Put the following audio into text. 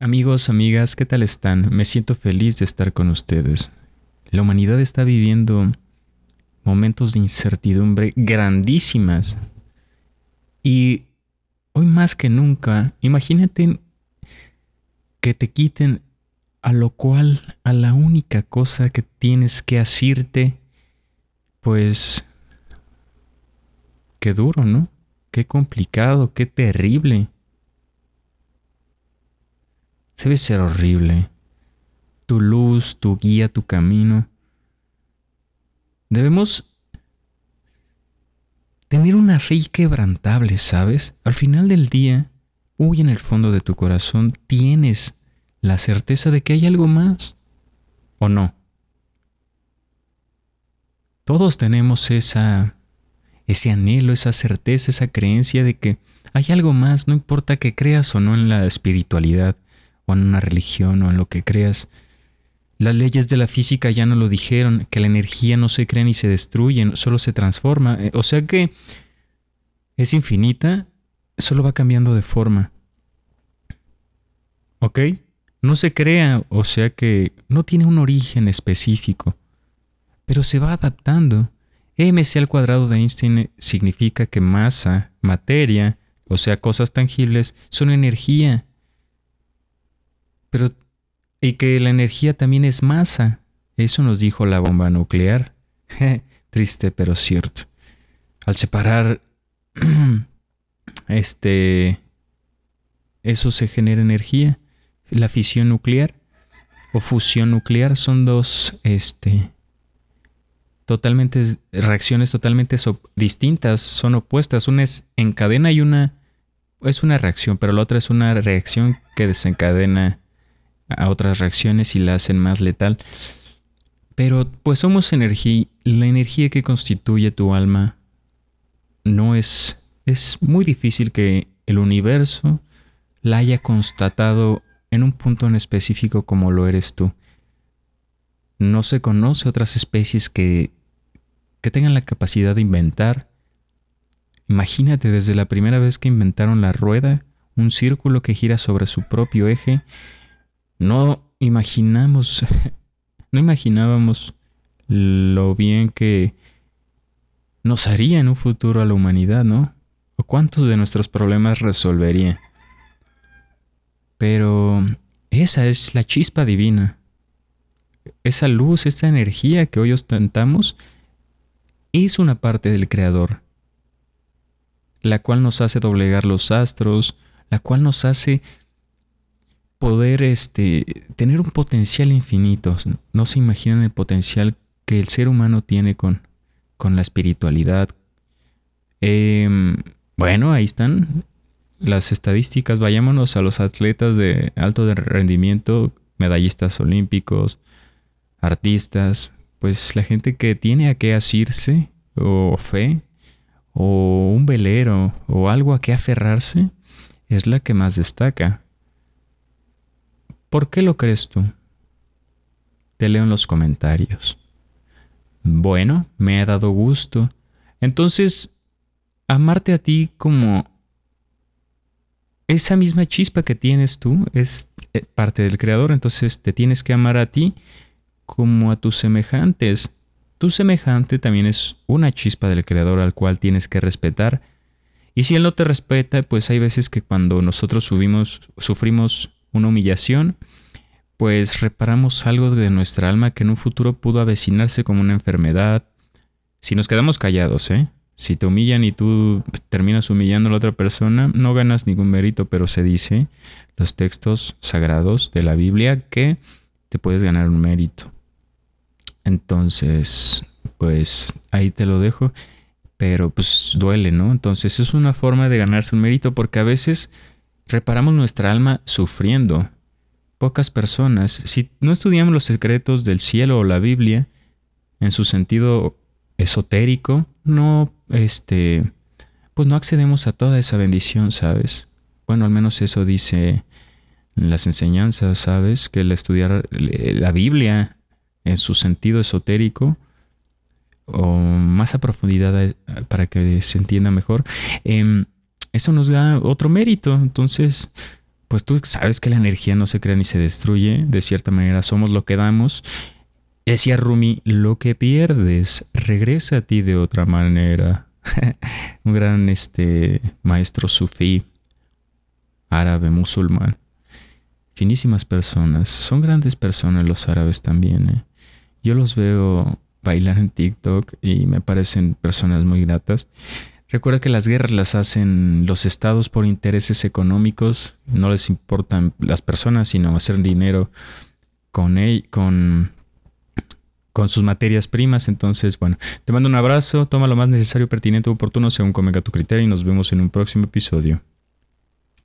Amigos, amigas, ¿qué tal están? Me siento feliz de estar con ustedes. La humanidad está viviendo momentos de incertidumbre grandísimas. Y hoy más que nunca, imagínate que te quiten a lo cual, a la única cosa que tienes que asirte, pues, qué duro, ¿no? Qué complicado, qué terrible. Debe ser horrible. Tu luz, tu guía, tu camino. Debemos tener una fe quebrantable, ¿sabes? Al final del día, hoy en el fondo de tu corazón tienes la certeza de que hay algo más. ¿O no? Todos tenemos esa ese anhelo, esa certeza, esa creencia de que hay algo más, no importa que creas o no en la espiritualidad, o en una religión, o en lo que creas. Las leyes de la física ya no lo dijeron, que la energía no se crea ni se destruye, solo se transforma. Eh, o sea que es infinita, solo va cambiando de forma. ¿Ok? No se crea, o sea que no tiene un origen específico, pero se va adaptando. mc al cuadrado de Einstein significa que masa, materia, o sea, cosas tangibles, son energía. Pero y que la energía también es masa. Eso nos dijo la bomba nuclear. Triste pero cierto. Al separar este eso se genera energía. La fisión nuclear o fusión nuclear son dos este totalmente reacciones totalmente distintas, son opuestas, una es en cadena y una es una reacción, pero la otra es una reacción que desencadena a otras reacciones y la hacen más letal. Pero pues somos energía, la energía que constituye tu alma no es es muy difícil que el universo la haya constatado en un punto en específico como lo eres tú. No se conoce otras especies que, que tengan la capacidad de inventar. Imagínate desde la primera vez que inventaron la rueda, un círculo que gira sobre su propio eje no imaginamos, no imaginábamos lo bien que nos haría en un futuro a la humanidad, ¿no? O cuántos de nuestros problemas resolvería. Pero esa es la chispa divina. Esa luz, esta energía que hoy ostentamos, es una parte del Creador, la cual nos hace doblegar los astros, la cual nos hace poder este, tener un potencial infinito. No se imaginan el potencial que el ser humano tiene con, con la espiritualidad. Em, bueno, ahí están las estadísticas. Vayámonos a los atletas de alto rendimiento, medallistas olímpicos, artistas, pues la gente que tiene a qué asirse, o fe, o un velero, o algo a qué aferrarse, es la que más destaca. ¿Por qué lo crees tú? Te leo en los comentarios. Bueno, me ha dado gusto. Entonces, amarte a ti como esa misma chispa que tienes tú es eh, parte del Creador, entonces te tienes que amar a ti como a tus semejantes. Tu semejante también es una chispa del Creador al cual tienes que respetar. Y si Él no te respeta, pues hay veces que cuando nosotros subimos, sufrimos una humillación, pues reparamos algo de nuestra alma que en un futuro pudo avecinarse como una enfermedad. Si nos quedamos callados, ¿eh? Si te humillan y tú terminas humillando a la otra persona, no ganas ningún mérito, pero se dice los textos sagrados de la Biblia que te puedes ganar un mérito. Entonces, pues ahí te lo dejo, pero pues duele, ¿no? Entonces es una forma de ganarse un mérito porque a veces reparamos nuestra alma sufriendo. Pocas personas, si no estudiamos los secretos del cielo o la Biblia en su sentido esotérico, no, este, pues no accedemos a toda esa bendición, ¿sabes? Bueno, al menos eso dice las enseñanzas, ¿sabes? Que el estudiar la Biblia en su sentido esotérico o más a profundidad eh, para que se entienda mejor, em, eso nos da otro mérito. Entonces, pues tú sabes que la energía no se crea ni se destruye, de cierta manera somos lo que damos. Decía Rumi, lo que pierdes regresa a ti de otra manera. Un gran este, maestro sufí, árabe, musulmán. Finísimas personas, son grandes personas los árabes también. ¿eh? Yo los veo bailar en TikTok y me parecen personas muy gratas. Recuerda que las guerras las hacen los estados por intereses económicos, no les importan las personas, sino hacer dinero con, con, con sus materias primas. Entonces, bueno, te mando un abrazo, toma lo más necesario, pertinente, oportuno, según convenga tu criterio y nos vemos en un próximo episodio.